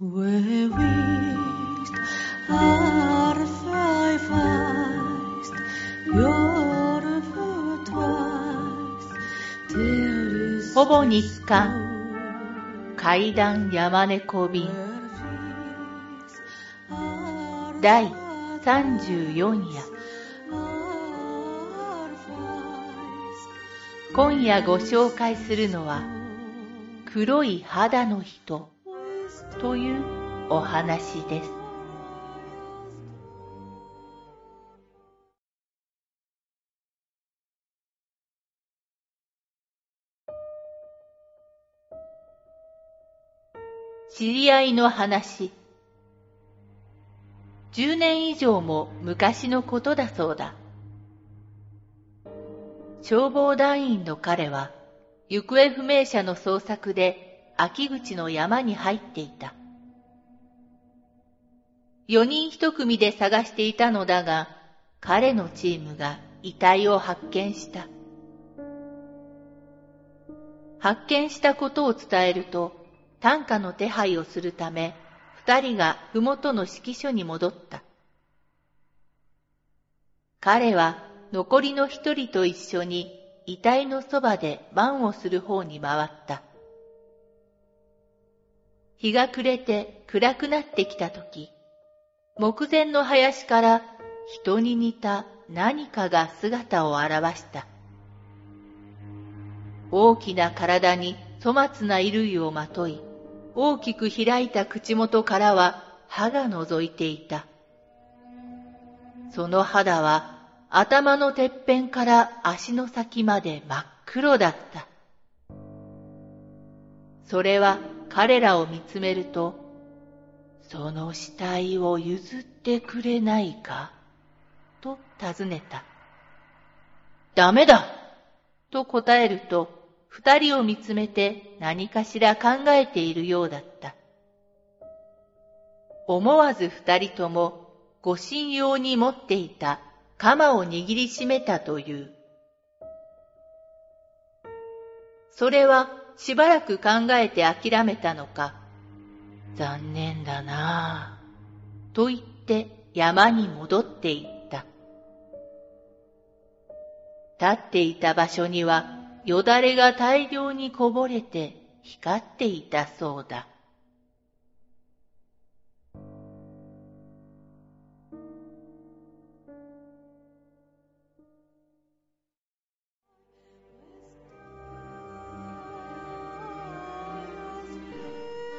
ほぼ日刊階段山猫便第34夜今夜ご紹介するのは黒い肌の人というお話です。知り合いの話。10年以上も昔のことだそうだ。消防団員の彼は、行方不明者の捜索で秋口の山に入っていた。4人一組で探していたのだが、彼のチームが遺体を発見した。発見したことを伝えると、担架の手配をするため、二人が麓の指揮所に戻った。彼は残りの一人と一緒に遺体のそばで番をする方に回った。日が暮れて暗くなってきたとき、目前の林から人に似た何かが姿を現した。大きな体に粗末な衣類をまとい、大きく開いた口元からは歯が覗いていた。その肌は頭のてっぺんから足の先まで真っ黒だった。それは彼らを見つめると、その死体を譲ってくれないかと尋ねた。ダメだと答えると、二人を見つめて何かしら考えているようだった。思わず二人ともご神用に持っていた鎌を握りしめたという。それはしばらく考えて諦めたのか、残念だなぁ、と言って山に戻っていった。立っていた場所にはよだれが大量にこぼれて光っていたそうだ。